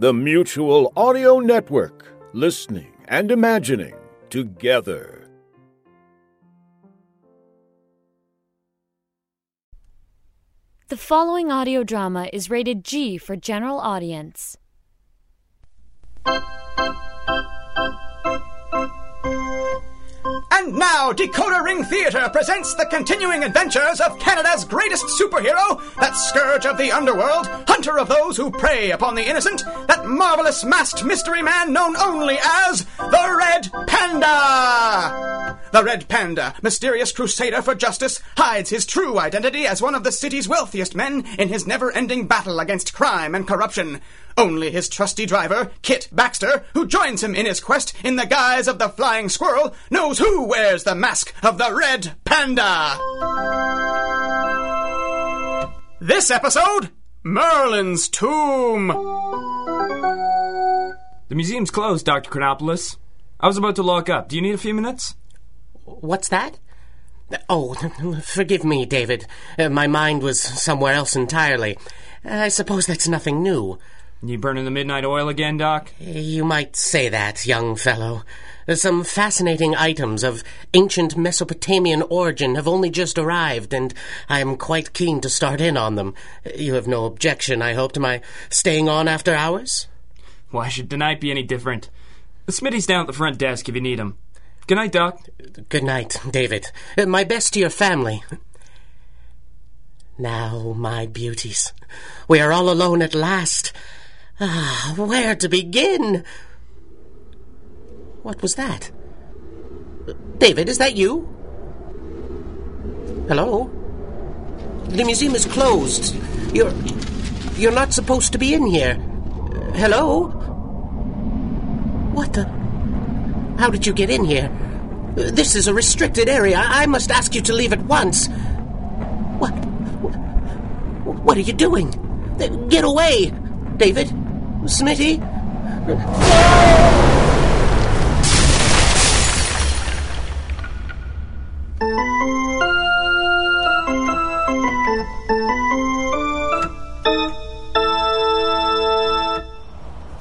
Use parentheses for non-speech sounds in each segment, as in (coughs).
The Mutual Audio Network, listening and imagining together. The following audio drama is rated G for general audience. And now, Decoder Ring Theatre presents the continuing adventures of Canada's greatest superhero, that scourge of the underworld, hunter of those who prey upon the innocent, that marvelous masked mystery man known only as the Red Panda! The Red Panda, mysterious crusader for justice, hides his true identity as one of the city's wealthiest men in his never ending battle against crime and corruption. Only his trusty driver, Kit Baxter, who joins him in his quest in the guise of the flying squirrel, knows who wears the mask of the Red Panda. This episode Merlin's Tomb. The museum's closed, Dr. Chronopoulos. I was about to lock up. Do you need a few minutes? What's that? Oh, forgive me, David. Uh, my mind was somewhere else entirely. I suppose that's nothing new. You burning the midnight oil again, Doc? You might say that, young fellow. Some fascinating items of ancient Mesopotamian origin have only just arrived, and I am quite keen to start in on them. You have no objection, I hope, to my staying on after hours? Why should tonight be any different? The Smitty's down at the front desk if you need him. Good night, Doc. Good night, David. Uh, My best to your family. Now, my beauties, we are all alone at last. Ah, where to begin? What was that? David, is that you? Hello? The museum is closed. You're. You're not supposed to be in here. Hello? What the. How did you get in here? This is a restricted area. I must ask you to leave at once. What? What are you doing? Get away! David? Smitty?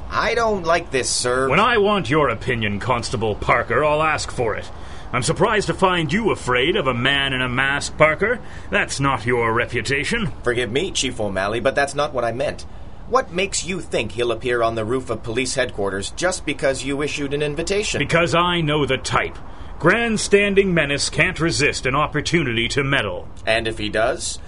I don't like this, sir. When I want your opinion, Constable Parker, I'll ask for it. I'm surprised to find you afraid of a man in a mask, Parker. That's not your reputation. Forgive me, Chief O'Malley, but that's not what I meant. What makes you think he'll appear on the roof of police headquarters just because you issued an invitation? Because I know the type. Grandstanding menace can't resist an opportunity to meddle. and if he does,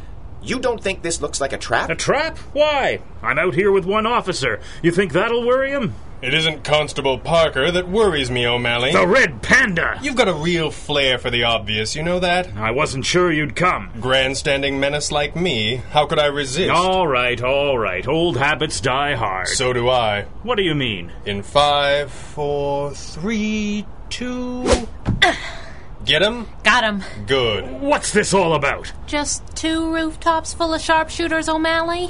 you don't think this looks like a trap? A trap? Why? I'm out here with one officer. You think that'll worry him? It isn't Constable Parker that worries me, O'Malley. The Red Panda! You've got a real flair for the obvious, you know that? I wasn't sure you'd come. Grandstanding menace like me, how could I resist? All right, all right. Old habits die hard. So do I. what do you mean? In five, four, three, two. (coughs) Get him? Got him. Good. What's this all about? Just two rooftops full of sharpshooters, O'Malley?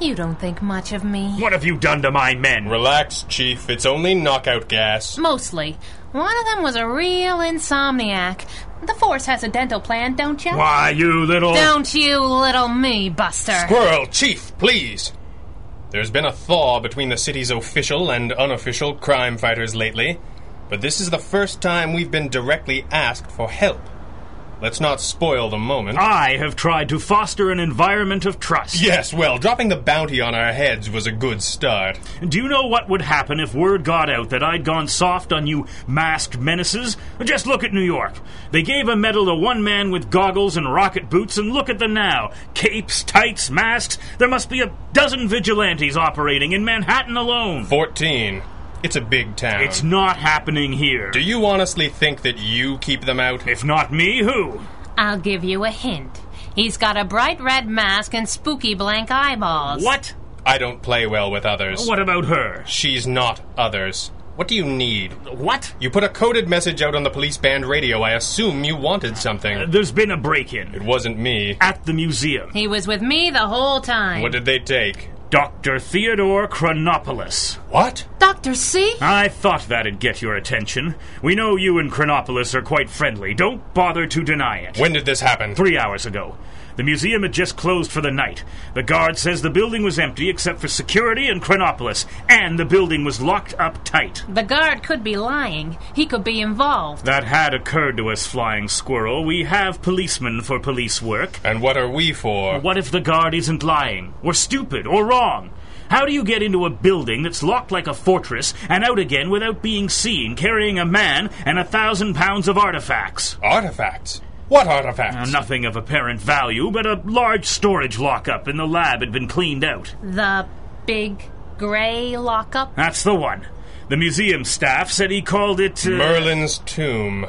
You don't think much of me. What have you done to my men? Relax, Chief. It's only knockout gas. Mostly. One of them was a real insomniac. The Force has a dental plan, don't you? Why, you little. Don't you little me, Buster. Squirrel, Chief, please. There's been a thaw between the city's official and unofficial crime fighters lately, but this is the first time we've been directly asked for help. Let's not spoil the moment. I have tried to foster an environment of trust. Yes, well, dropping the bounty on our heads was a good start. Do you know what would happen if word got out that I'd gone soft on you masked menaces? Just look at New York. They gave a medal to one man with goggles and rocket boots, and look at them now. Capes, tights, masks. There must be a dozen vigilantes operating in Manhattan alone. 14. It's a big town. It's not happening here. Do you honestly think that you keep them out? If not me, who? I'll give you a hint. He's got a bright red mask and spooky blank eyeballs. What? I don't play well with others. What about her? She's not others. What do you need? What? You put a coded message out on the police band radio. I assume you wanted something. Uh, there's been a break in. It wasn't me. At the museum. He was with me the whole time. What did they take? Dr. Theodore Chronopoulos. What? Dr. C? I thought that'd get your attention. We know you and Chronopolis are quite friendly. Don't bother to deny it. When did this happen? Three hours ago. The museum had just closed for the night. The guard says the building was empty except for security and Chronopolis, and the building was locked up tight. The guard could be lying. He could be involved. That had occurred to us, Flying Squirrel. We have policemen for police work. And what are we for? What if the guard isn't lying, or stupid, or wrong? How do you get into a building that's locked like a fortress and out again without being seen, carrying a man and a thousand pounds of artifacts? Artifacts? What artifacts? Uh, nothing of apparent value, but a large storage lockup in the lab had been cleaned out. The big gray lockup? That's the one. The museum staff said he called it. Uh, Merlin's tomb.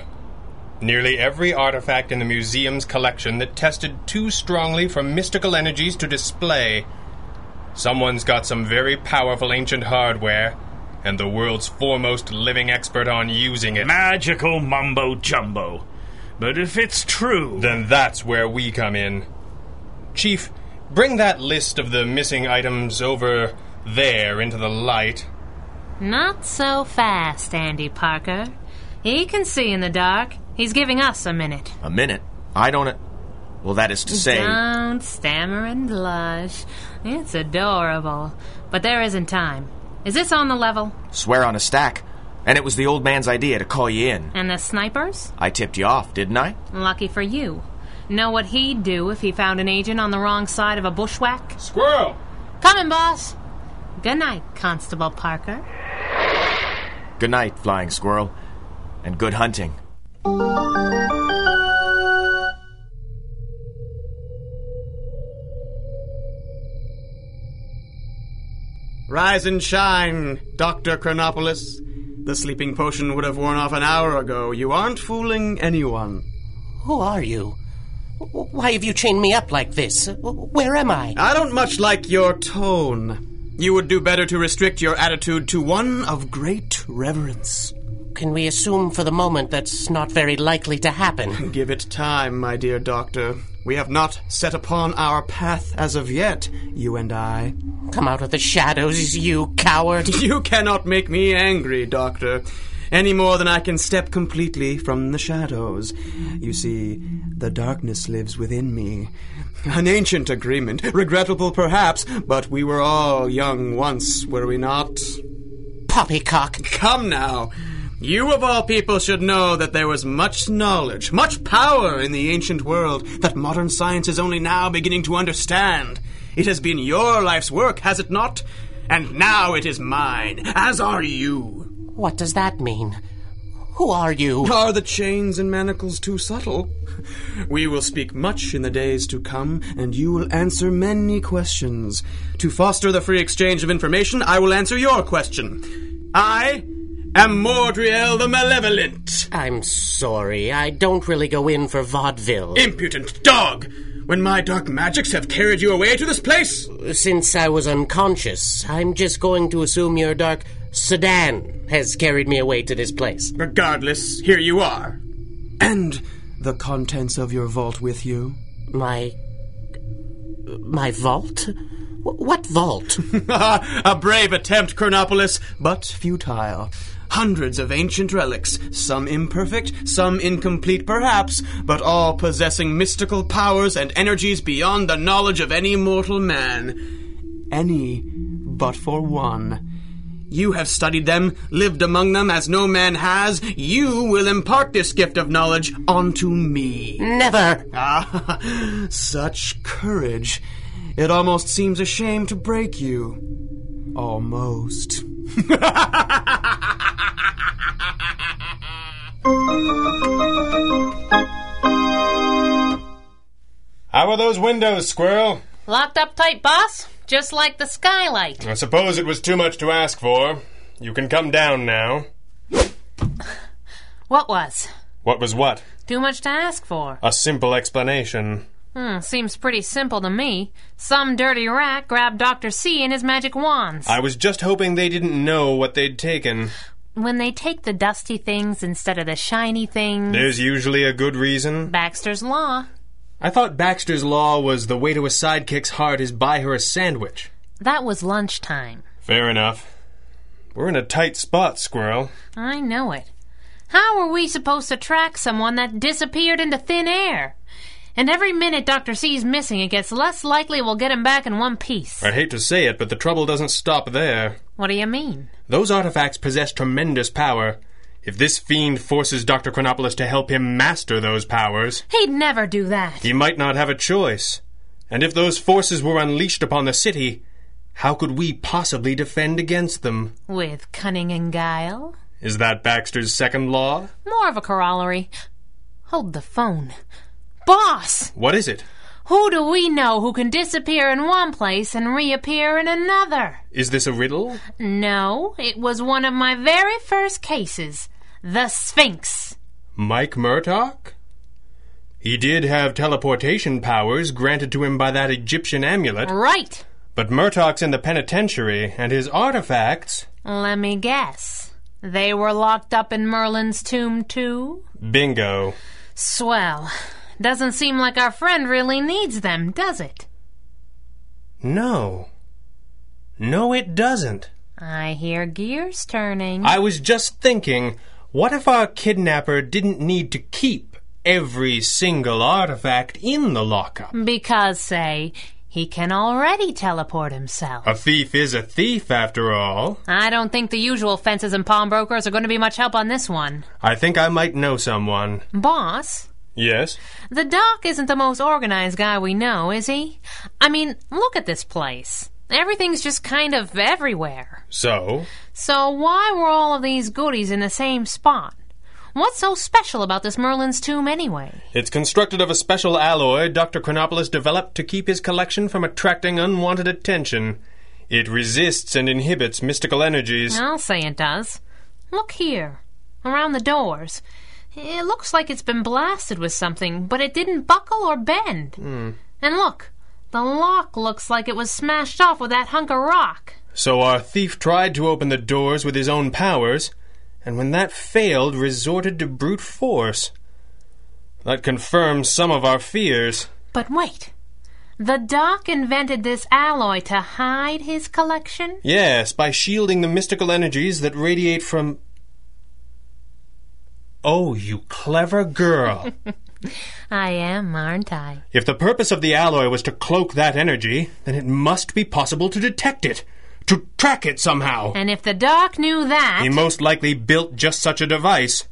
Nearly every artifact in the museum's collection that tested too strongly for mystical energies to display. Someone's got some very powerful ancient hardware, and the world's foremost living expert on using it. Magical mumbo jumbo. But if it's true. Then that's where we come in. Chief, bring that list of the missing items over there into the light. Not so fast, Andy Parker. He can see in the dark. He's giving us a minute. A minute? I don't. Well, that is to say. Don't stammer and blush. It's adorable. But there isn't time. Is this on the level? Swear on a stack. And it was the old man's idea to call you in. And the snipers? I tipped you off, didn't I? Lucky for you. Know what he'd do if he found an agent on the wrong side of a bushwhack? Squirrel! Coming, boss. Good night, Constable Parker. Good night, Flying Squirrel. And good hunting. Rise and shine, Dr. Chronopolis. The sleeping potion would have worn off an hour ago. You aren't fooling anyone. Who are you? Why have you chained me up like this? Where am I? I don't much like your tone. You would do better to restrict your attitude to one of great reverence. Can we assume for the moment that's not very likely to happen? (laughs) Give it time, my dear doctor. We have not set upon our path as of yet, you and I. Come out of the shadows, you coward. (laughs) You cannot make me angry, doctor, any more than I can step completely from the shadows. You see, the darkness lives within me. An ancient agreement, regrettable perhaps, but we were all young once, were we not? Poppycock. Come now. You of all people should know that there was much knowledge, much power in the ancient world that modern science is only now beginning to understand. It has been your life's work, has it not? And now it is mine, as are you. What does that mean? Who are you? Are the chains and manacles too subtle? We will speak much in the days to come, and you will answer many questions. To foster the free exchange of information, I will answer your question. I am Mordriel the Malevolent. I'm sorry, I don't really go in for vaudeville. Impudent dog! When my dark magics have carried you away to this place? Since I was unconscious, I'm just going to assume your dark sedan has carried me away to this place. Regardless, here you are. And the contents of your vault with you? My. my vault? What vault? (laughs) a brave attempt, Chronopolis, but futile. Hundreds of ancient relics, some imperfect, some incomplete perhaps, but all possessing mystical powers and energies beyond the knowledge of any mortal man. Any but for one. You have studied them, lived among them as no man has. You will impart this gift of knowledge onto me. Never! Ah, (laughs) such courage. It almost seems a shame to break you. Almost. (laughs) How are those windows, Squirrel? Locked up tight, boss? Just like the skylight. I suppose it was too much to ask for. You can come down now. (laughs) What was? What was what? Too much to ask for. A simple explanation. Hmm, seems pretty simple to me. Some dirty rat grabbed Dr. C and his magic wands. I was just hoping they didn't know what they'd taken. When they take the dusty things instead of the shiny things. There's usually a good reason. Baxter's Law. I thought Baxter's Law was the way to a sidekick's heart is buy her a sandwich. That was lunchtime. Fair enough. We're in a tight spot, Squirrel. I know it. How are we supposed to track someone that disappeared into thin air? And every minute Dr. C's missing, it gets less likely we'll get him back in one piece. I hate to say it, but the trouble doesn't stop there. What do you mean? Those artifacts possess tremendous power. If this fiend forces Dr. Chronopolis to help him master those powers, He'd never do that. he might not have a choice. And if those forces were unleashed upon the city, how could we possibly defend against them? With cunning and guile? Is that Baxter's second law? More of a corollary. Hold the phone. Boss! What is it? Who do we know who can disappear in one place and reappear in another? Is this a riddle? No, it was one of my very first cases. The Sphinx. Mike Murtaugh? He did have teleportation powers granted to him by that Egyptian amulet, Right. but Murtaugh's in the penitentiary, and his artifacts. Let me guess. They were locked up in Merlin's tomb, too? Bingo. Swell. Doesn't seem like our friend really needs them, does it? No. No, it doesn't. I hear gears turning. I was just thinking, what if our kidnapper didn't need to keep every single artifact in the lockup? Because, say, he can already teleport himself. A thief is a thief, after all. I don't think the usual fences and pawnbrokers are going to be much help on this one. I think I might know someone. Boss, Yes? the doc isn't the most organized guy we know, is he? I mean, look at this place. Everything's just kind of everywhere. So? So why were all of these goodies in the same spot? What's so special about this Merlin's tomb anyway? It's constructed of a special alloy Dr. Chronopolis developed to keep his collection from attracting unwanted attention. It resists and inhibits mystical energies. I'll say it does. Look here. Around the doors. It looks like it's been blasted with something, but it didn't buckle or bend. Hmm. And look, the lock looks like it was smashed off with that hunk of rock. So our thief tried to open the doors with his own powers, and when that failed, resorted to brute force. That confirms some of our fears. But wait. The doc invented this alloy to hide his collection? Yes, by shielding the mystical energies that radiate from. Oh, you clever girl. (laughs) I am, aren't I? if the purpose of the alloy was to cloak that energy, then it must be possible to detect it, to track it somehow. And if the doc knew that. He most likely built just such a device,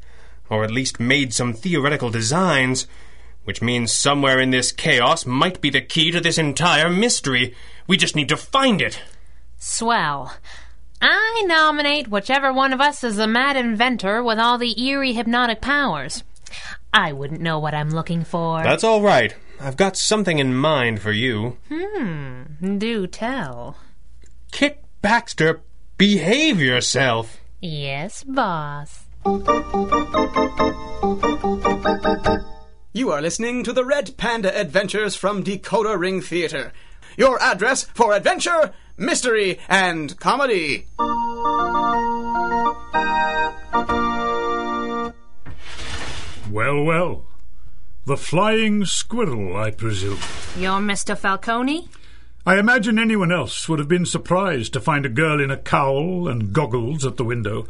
or at least made some theoretical designs, which means somewhere in this chaos might be the key to this entire mystery. We just need to find it. Swell. I nominate whichever one of us is the mad inventor with all the eerie hypnotic powers. I wouldn't know what I'm looking for. That's all right. I've got something in mind for you. Hmm, do tell. Kit Baxter, behave yourself. Yes, boss. You are listening to the Red Panda Adventures from Decoder Ring Theater. Your address for adventure, mystery, and comedy. Well, well. The flying squirrel, I presume. You're Mr. Falcone? I imagine anyone else would have been surprised to find a girl in a cowl and goggles at the window.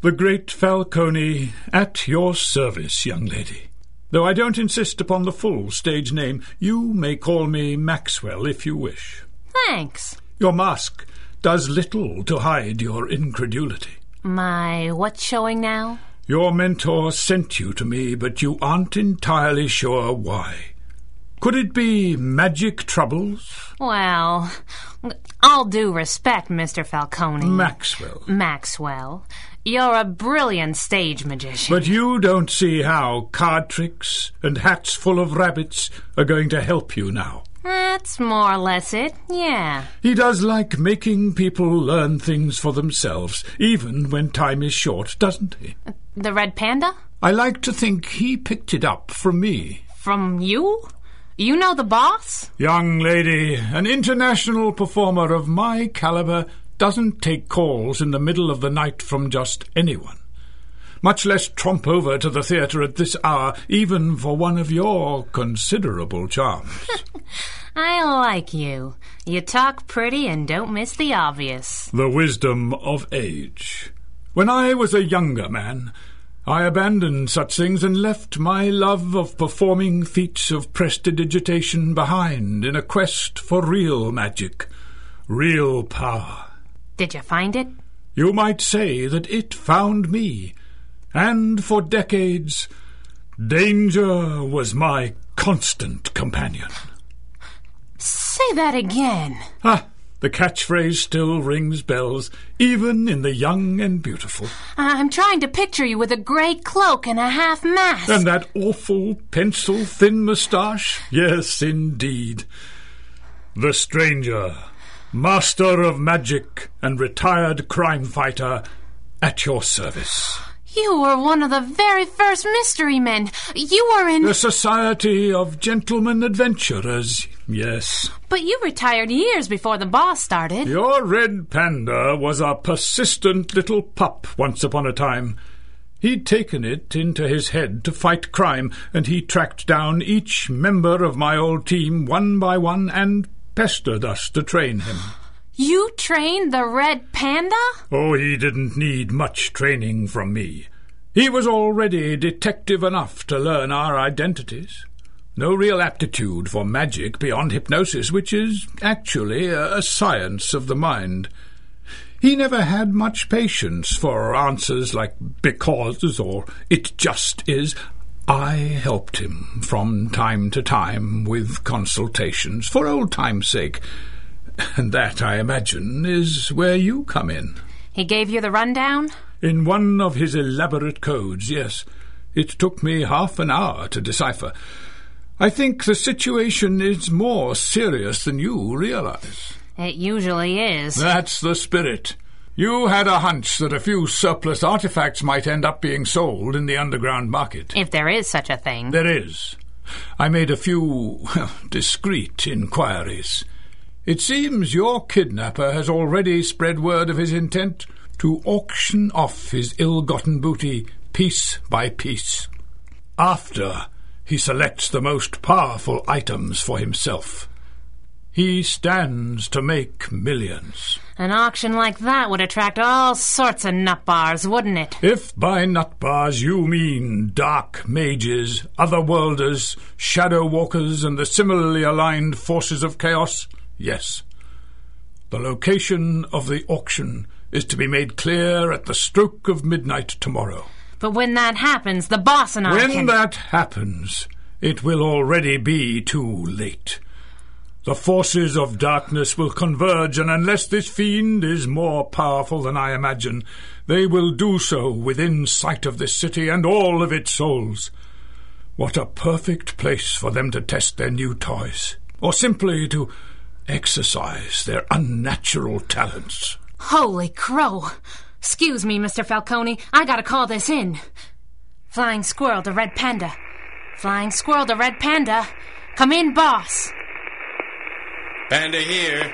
The great Falcone, at your service, young lady. Though I don't insist upon the full stage name, you may call me Maxwell if you wish. Thanks. Your mask does little to hide your incredulity. My what's showing now? Your mentor sent you to me, but you aren't entirely sure why. Could it be magic troubles? Well, all due respect, Mr. Falcone. Maxwell. Maxwell. You're a brilliant stage magician. But you don't see how card tricks and hats full of rabbits are going to help you now. That's more or less it, yeah. He does like making people learn things for themselves, even when time is short, doesn't he? The Red Panda? I like to think he picked it up from me. From you? You know the boss? Young lady, an international performer of my caliber doesn't take calls in the middle of the night from just anyone. Much less tromp over to the theatre at this hour, even for one of your considerable charms. (laughs) I like you. You talk pretty and don't miss the obvious. the wisdom of age. When I was a younger man, I abandoned such things and left my love of performing feats of prestidigitation behind in a quest for real magic, real power. Did you find it? You might say that it found me, and for decades, danger was my constant companion. Say that again. Ah, the catchphrase still rings bells, even in the young and beautiful. I'm trying to picture you with a grey cloak and a half mask. And that awful pencil thin moustache? Yes, indeed. The stranger, master of magic and retired crime fighter, at your service. You were one of the very first mystery men. You were in. The Society of Gentlemen Adventurers, yes. But you retired years before the boss started. Your red panda was a persistent little pup once upon a time. He'd taken it into his head to fight crime, and he tracked down each member of my old team one by one and pestered us to train him. You trained the red panda? Oh, he didn't need much training from me. He was already detective enough to learn our identities. No real aptitude for magic beyond hypnosis, which is actually a, science of the mind. He never had much patience for answers like because or it just is. I helped him from time to time with consultations for old time's sake. And (laughs) that, I imagine, is where you come in. He gave you the rundown? In one of his elaborate codes, yes. It took me half an hour to decipher. I think the situation is more serious than you realize. It usually is. That's the spirit. You had a hunch that a few surplus artifacts might end up being sold in the underground market. If there is such a thing. There is. I made a few (laughs) well, discreet inquiries. It seems your kidnapper has already spread word of his intent to auction off his ill-gotten booty piece by piece. After he selects the most powerful items for himself. He stands to make millions. An auction like that would attract all sorts of nutbars, wouldn't it? If by nutbars you mean dark mages, otherworlders, shadow walkers, and the similarly aligned forces of chaos, yes. The location of the auction is to be made clear at the stroke of midnight tomorrow. But when that happens, the boss and I When can... that happens, it will already be too late. The forces of darkness will converge, and unless this fiend is more powerful than I imagine, they will do so within sight of this city and all of its souls. What a perfect place for them to test their new toys, or simply to exercise their unnatural talents. Holy crow! Excuse me, Mr. Falcone. I gotta call this in. Flying squirrel to red panda. Flying squirrel to red panda. Come in, boss. Panda here.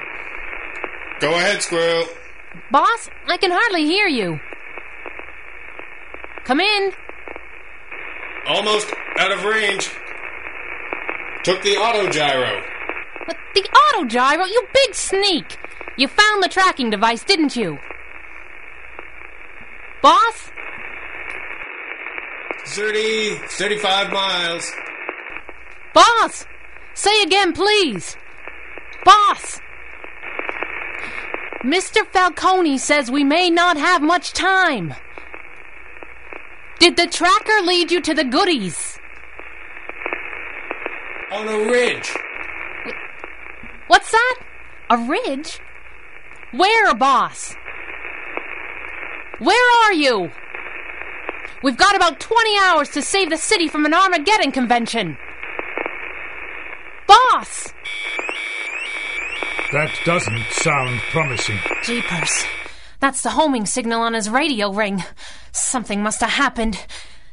Go ahead, squirrel. Boss, I can hardly hear you. Come in. Almost out of range. Took the auto gyro. The auto gyro, you big sneak! You found the tracking device, didn't you? Boss? 30, 35 miles. Boss! Say again, please. Boss! Mr. Falcone says we may not have much time. Did the tracker lead you to the goodies? On a ridge. What's that? A ridge? Where, boss? Where are you? We've got about 20 hours to save the city from an Armageddon convention. Boss! That doesn't sound promising. Jeepers. That's the homing signal on his radio ring. Something must have happened.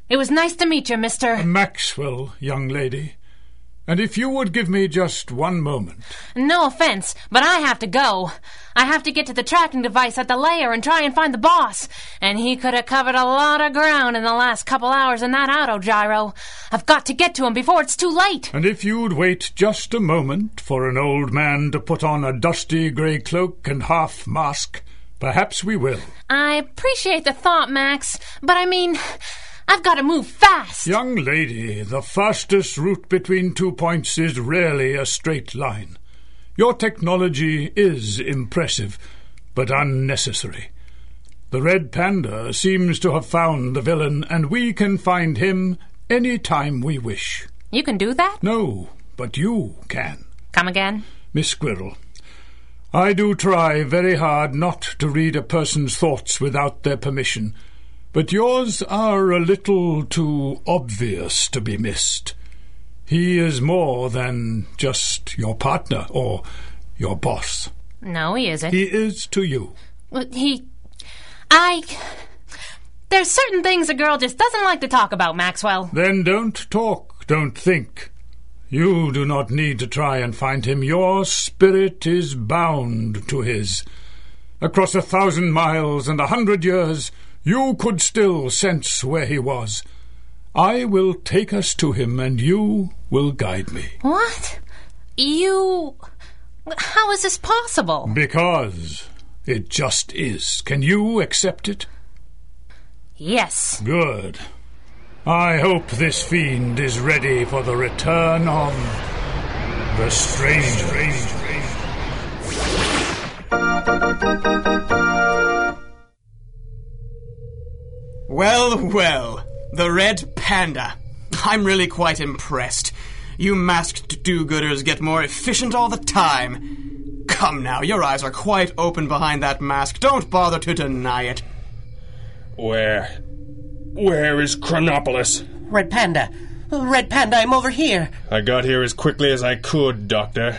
It was nice to meet you, Mr. Maxwell, young lady. And if you would give me just one moment. No offense, but I have to go. I have to get to the tracking device at the lair and try and find the boss. And he could have covered a lot of ground in the last couple hours in that auto gyro. I've got to get to him before it's too late. And if you'd wait just a moment for an old man to put on a dusty grey cloak and half mask, perhaps we will. I appreciate the thought, Max, but I mean, I've got to move fast. Young lady, the fastest route between two points is rarely a straight line. Your technology is impressive, but unnecessary. The Red Panda seems to have found the villain, and we can find him any time we wish. You can do that? No, but you can. Come again? Miss Squirrel, I do try very hard not to read a person's thoughts without their permission, but yours are a little too obvious to be missed. He is more than just your partner or your boss. No, he isn't. He is to you. Well, he. I. There's certain things a girl just doesn't like to talk about, Maxwell. Then don't talk, don't think. You do not need to try and find him. Your spirit is bound to his. Across a thousand miles and a hundred years, you could still sense where he was. I will take us to him, and you will guide me. What? You. How is this possible? Because it just is. Can you accept it? Yes. Good. I hope this fiend is ready for the return of the strange stranger. Well, well, the Red Panda. I'm really quite impressed. You masked do gooders get more efficient all the time. Come now, your eyes are quite open behind that mask. Don't bother to deny it. Where? Where is Chronopolis? Red Panda. Red Panda, I'm over here. I got here as quickly as I could, Doctor.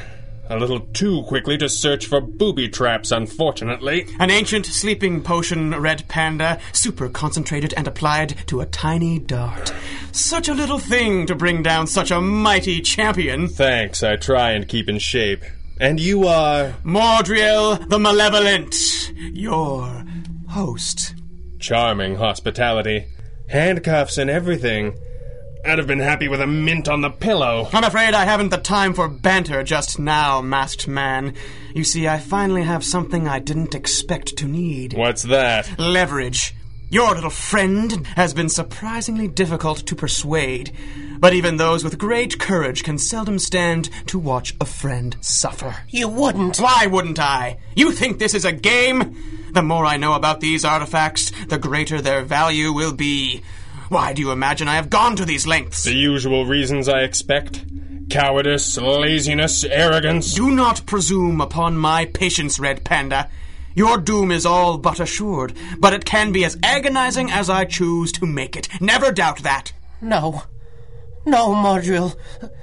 A little too quickly to search for booby traps, unfortunately. An ancient sleeping potion, Red Panda, super concentrated and applied to a tiny dart. Such a little thing to bring down such a mighty champion. Thanks, I try and keep in shape. And you are. Mordriel the Malevolent, your host. Charming hospitality. Handcuffs and everything. I'd have been happy with a mint on the pillow. I'm afraid I haven't the time for banter just now, masked man. You see, I finally have something I didn't expect to need. What's that? Leverage. Your little friend has been surprisingly difficult to persuade, but even those with great courage can seldom stand to watch a friend suffer. You wouldn't. Why wouldn't I? You think this is a game? The more I know about these artifacts, the greater their value will be. Why do you imagine I have gone to these lengths? The usual reasons I expect cowardice, laziness, arrogance. Do not presume upon my patience, Red Panda. Your doom is all but assured, but it can be as agonizing as I choose to make it. Never doubt that. No. No, Mordriel.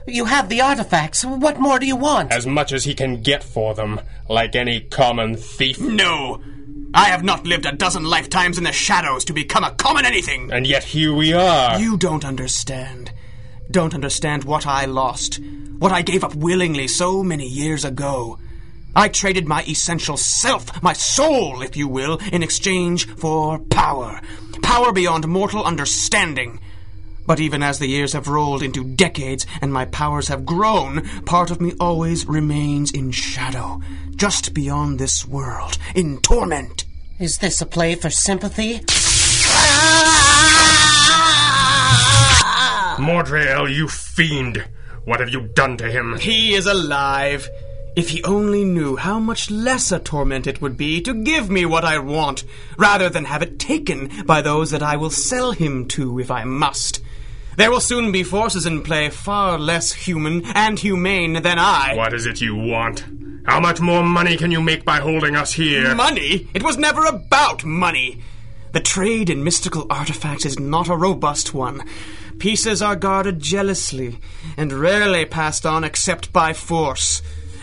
You have the artifacts. What more do you want? As much as he can get for them, like any common thief. No! I have not lived a dozen lifetimes in the shadows to become a common anything! And yet here we are. You don't understand. Don't understand what I lost. What I gave up willingly so many years ago. I traded my essential self, my soul, if you will, in exchange for power. Power beyond mortal understanding. But even as the years have rolled into decades and my powers have grown, part of me always remains in shadow, just beyond this world, in torment. Is this a play for sympathy? Mordriel, you fiend! What have you done to him? He is alive. If he only knew how much less a torment it would be to give me what I want, rather than have it taken by those that I will sell him to if I must. There will soon be forces in play far less human and humane than I. What is it you want? How much more money can you make by holding us here? Money? It was never about money. The trade in mystical artifacts is not a robust one. Pieces are guarded jealously and rarely passed on except by force.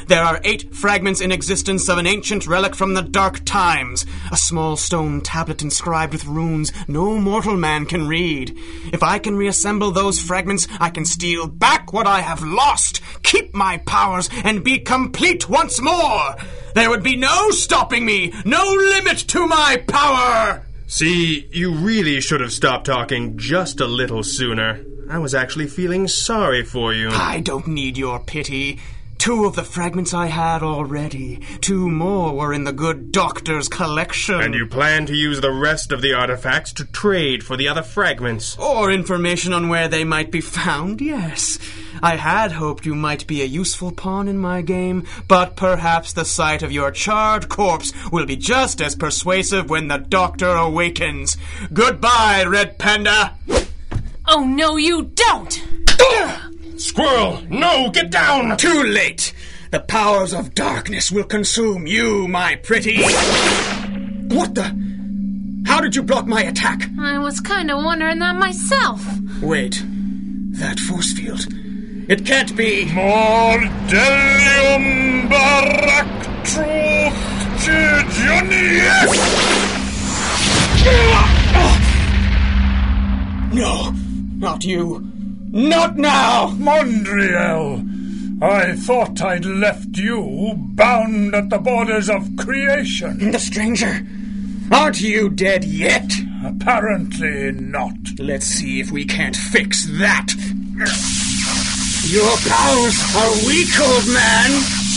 There are eight fragments in existence of an ancient relic from the dark times, a small stone tablet inscribed with runes no mortal man can read. If I can reassemble those fragments, I can steal back what I have lost, keep my powers, and be complete once more. There would be no stopping me, no limit to my power. See, you really should have stopped talking just a little sooner. I was actually feeling sorry for you. I don't need your pity. Two of the fragments I had already. Two more were in the good doctor's collection. And you plan to use the rest of the artifacts to trade for the other fragments. Or information on where they might be found, yes. I had hoped you might be a useful pawn in my game, but perhaps the sight of your charred corpse will be just as persuasive when the doctor awakens. Goodbye, Red Panda! Oh, no, you don't! (laughs) Squirrel, no, get down! Too late! The powers of darkness will consume you, my pretty. What the? How did you block my attack? I was kind of wondering that myself. Wait. That force field. It can't be. Mordelium Baractro No, not you. Not now! Mordriel, I thought I'd left you bound at the borders of creation. The stranger. Aren't you dead yet? Apparently not. Let's see if we can't fix that. Your powers are weak, old man.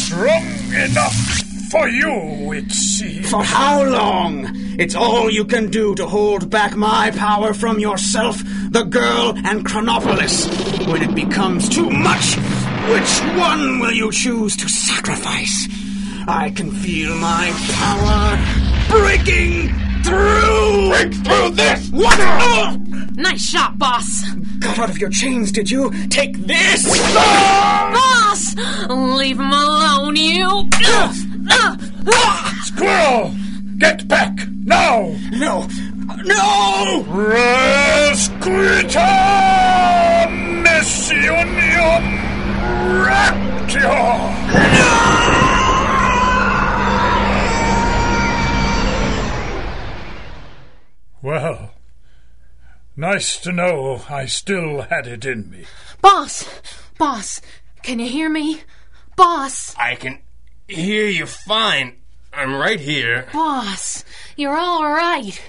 Strong enough for you, it seems. For how long? It's all you can do to hold back my power from yourself, the girl, and Chronopolis. When it becomes too much, which one will you choose to sacrifice? I can feel my power breaking through! Break through this! What? Oh! Nice shot, boss. Got out of your chains, did you? Take this! Boss! Leave him alone, you. Squirrel! Get back! Now! No! No! Resquita Messionium Raptio! Well, nice to know I still had it in me. Boss! Boss! Can you hear me? Boss! I can hear you fine. I'm right here. Boss! You're all right.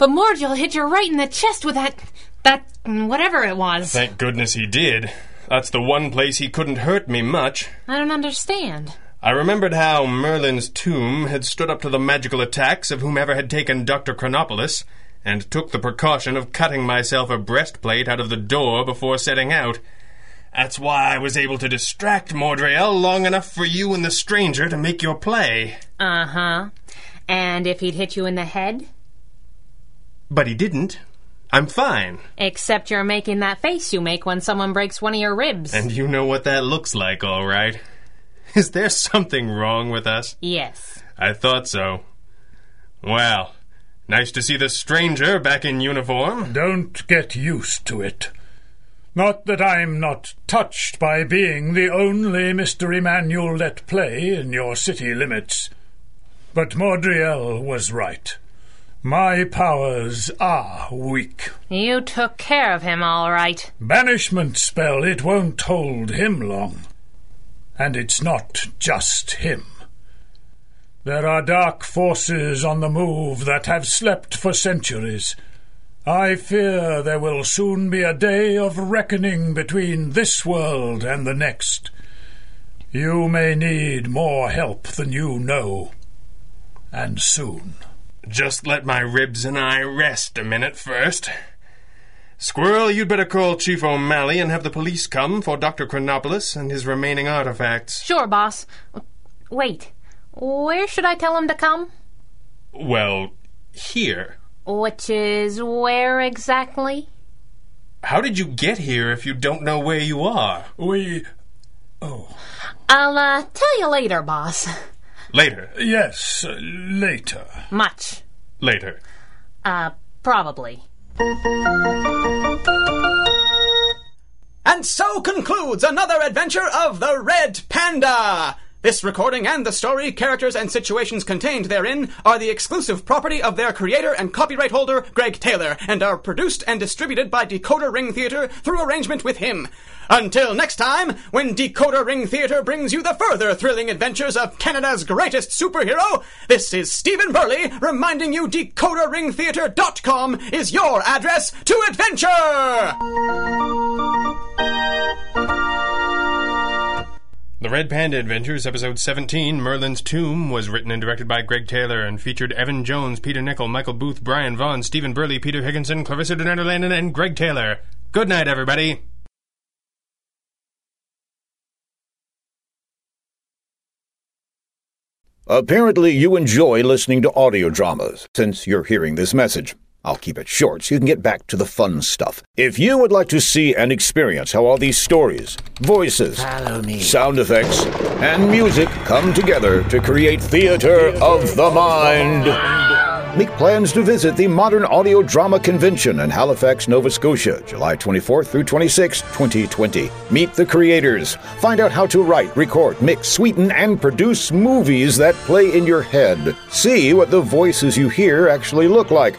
But Morgul hit you right in the chest with that. that. whatever it was. Thank goodness he did. That's the one place he couldn't hurt me much. I don't understand. I remembered how Merlin's tomb had stood up to the magical attacks of whomever had taken Dr. Chronopolis, and took the precaution of cutting myself a breastplate out of the door before setting out. That's why I was able to distract Mordriel long enough for you and the stranger to make your play. Uh huh. And if he'd hit you in the head? But he didn't. I'm fine. Except you're making that face you make when someone breaks one of your ribs. And you know what that looks like, all right. (laughs) Is there something wrong with us? yes. I thought so. Well, nice to see the stranger back in uniform. Don't get used to it. Not that I'm not touched by being the only Mr. Emmanuel let play in your city limits. But Mordriel was right. My powers are weak. You took care of him all right. Banishment spell, it won't hold him long. And it's not just him. There are dark forces on the move that have slept for centuries. I fear there will soon be a day of reckoning between this world and the next. You may need more help than you know. And soon. Just let my ribs and I rest a minute first. Squirrel, you'd better call Chief O'Malley and have the police come for Dr. Chronopolis and his remaining artifacts. Sure, boss. Wait. Where should I tell him to come? Well, here. Which is where exactly? How did you get here if you don't know where you are? We. Oh. I'll uh, tell you later, boss. Later. Yes, uh, later. Much. Later. Uh, probably. And so concludes another adventure of the Red Panda! This recording and the story, characters, and situations contained therein are the exclusive property of their creator and copyright holder, Greg Taylor, and are produced and distributed by Decoder Ring Theater through arrangement with him. Until next time, when Decoder Ring Theater brings you the further thrilling adventures of Canada's greatest superhero, this is Stephen Burley reminding you DecoderRingTheater.com is your address to adventure! The Red Panda Adventures, Episode 17, Merlin's Tomb, was written and directed by Greg Taylor and featured Evan Jones, Peter Nichol, Michael Booth, Brian Vaughn, Stephen Burley, Peter Higginson, Clarissa de Nederlanden, and Greg Taylor. Good night, everybody. Apparently, you enjoy listening to audio dramas since you're hearing this message. I'll keep it short so you can get back to the fun stuff. If you would like to see and experience how all these stories, voices, sound effects, and music come together to create theater of the mind, make plans to visit the Modern Audio Drama Convention in Halifax, Nova Scotia, July 24th through 26, 2020. Meet the creators. Find out how to write, record, mix, sweeten, and produce movies that play in your head. See what the voices you hear actually look like.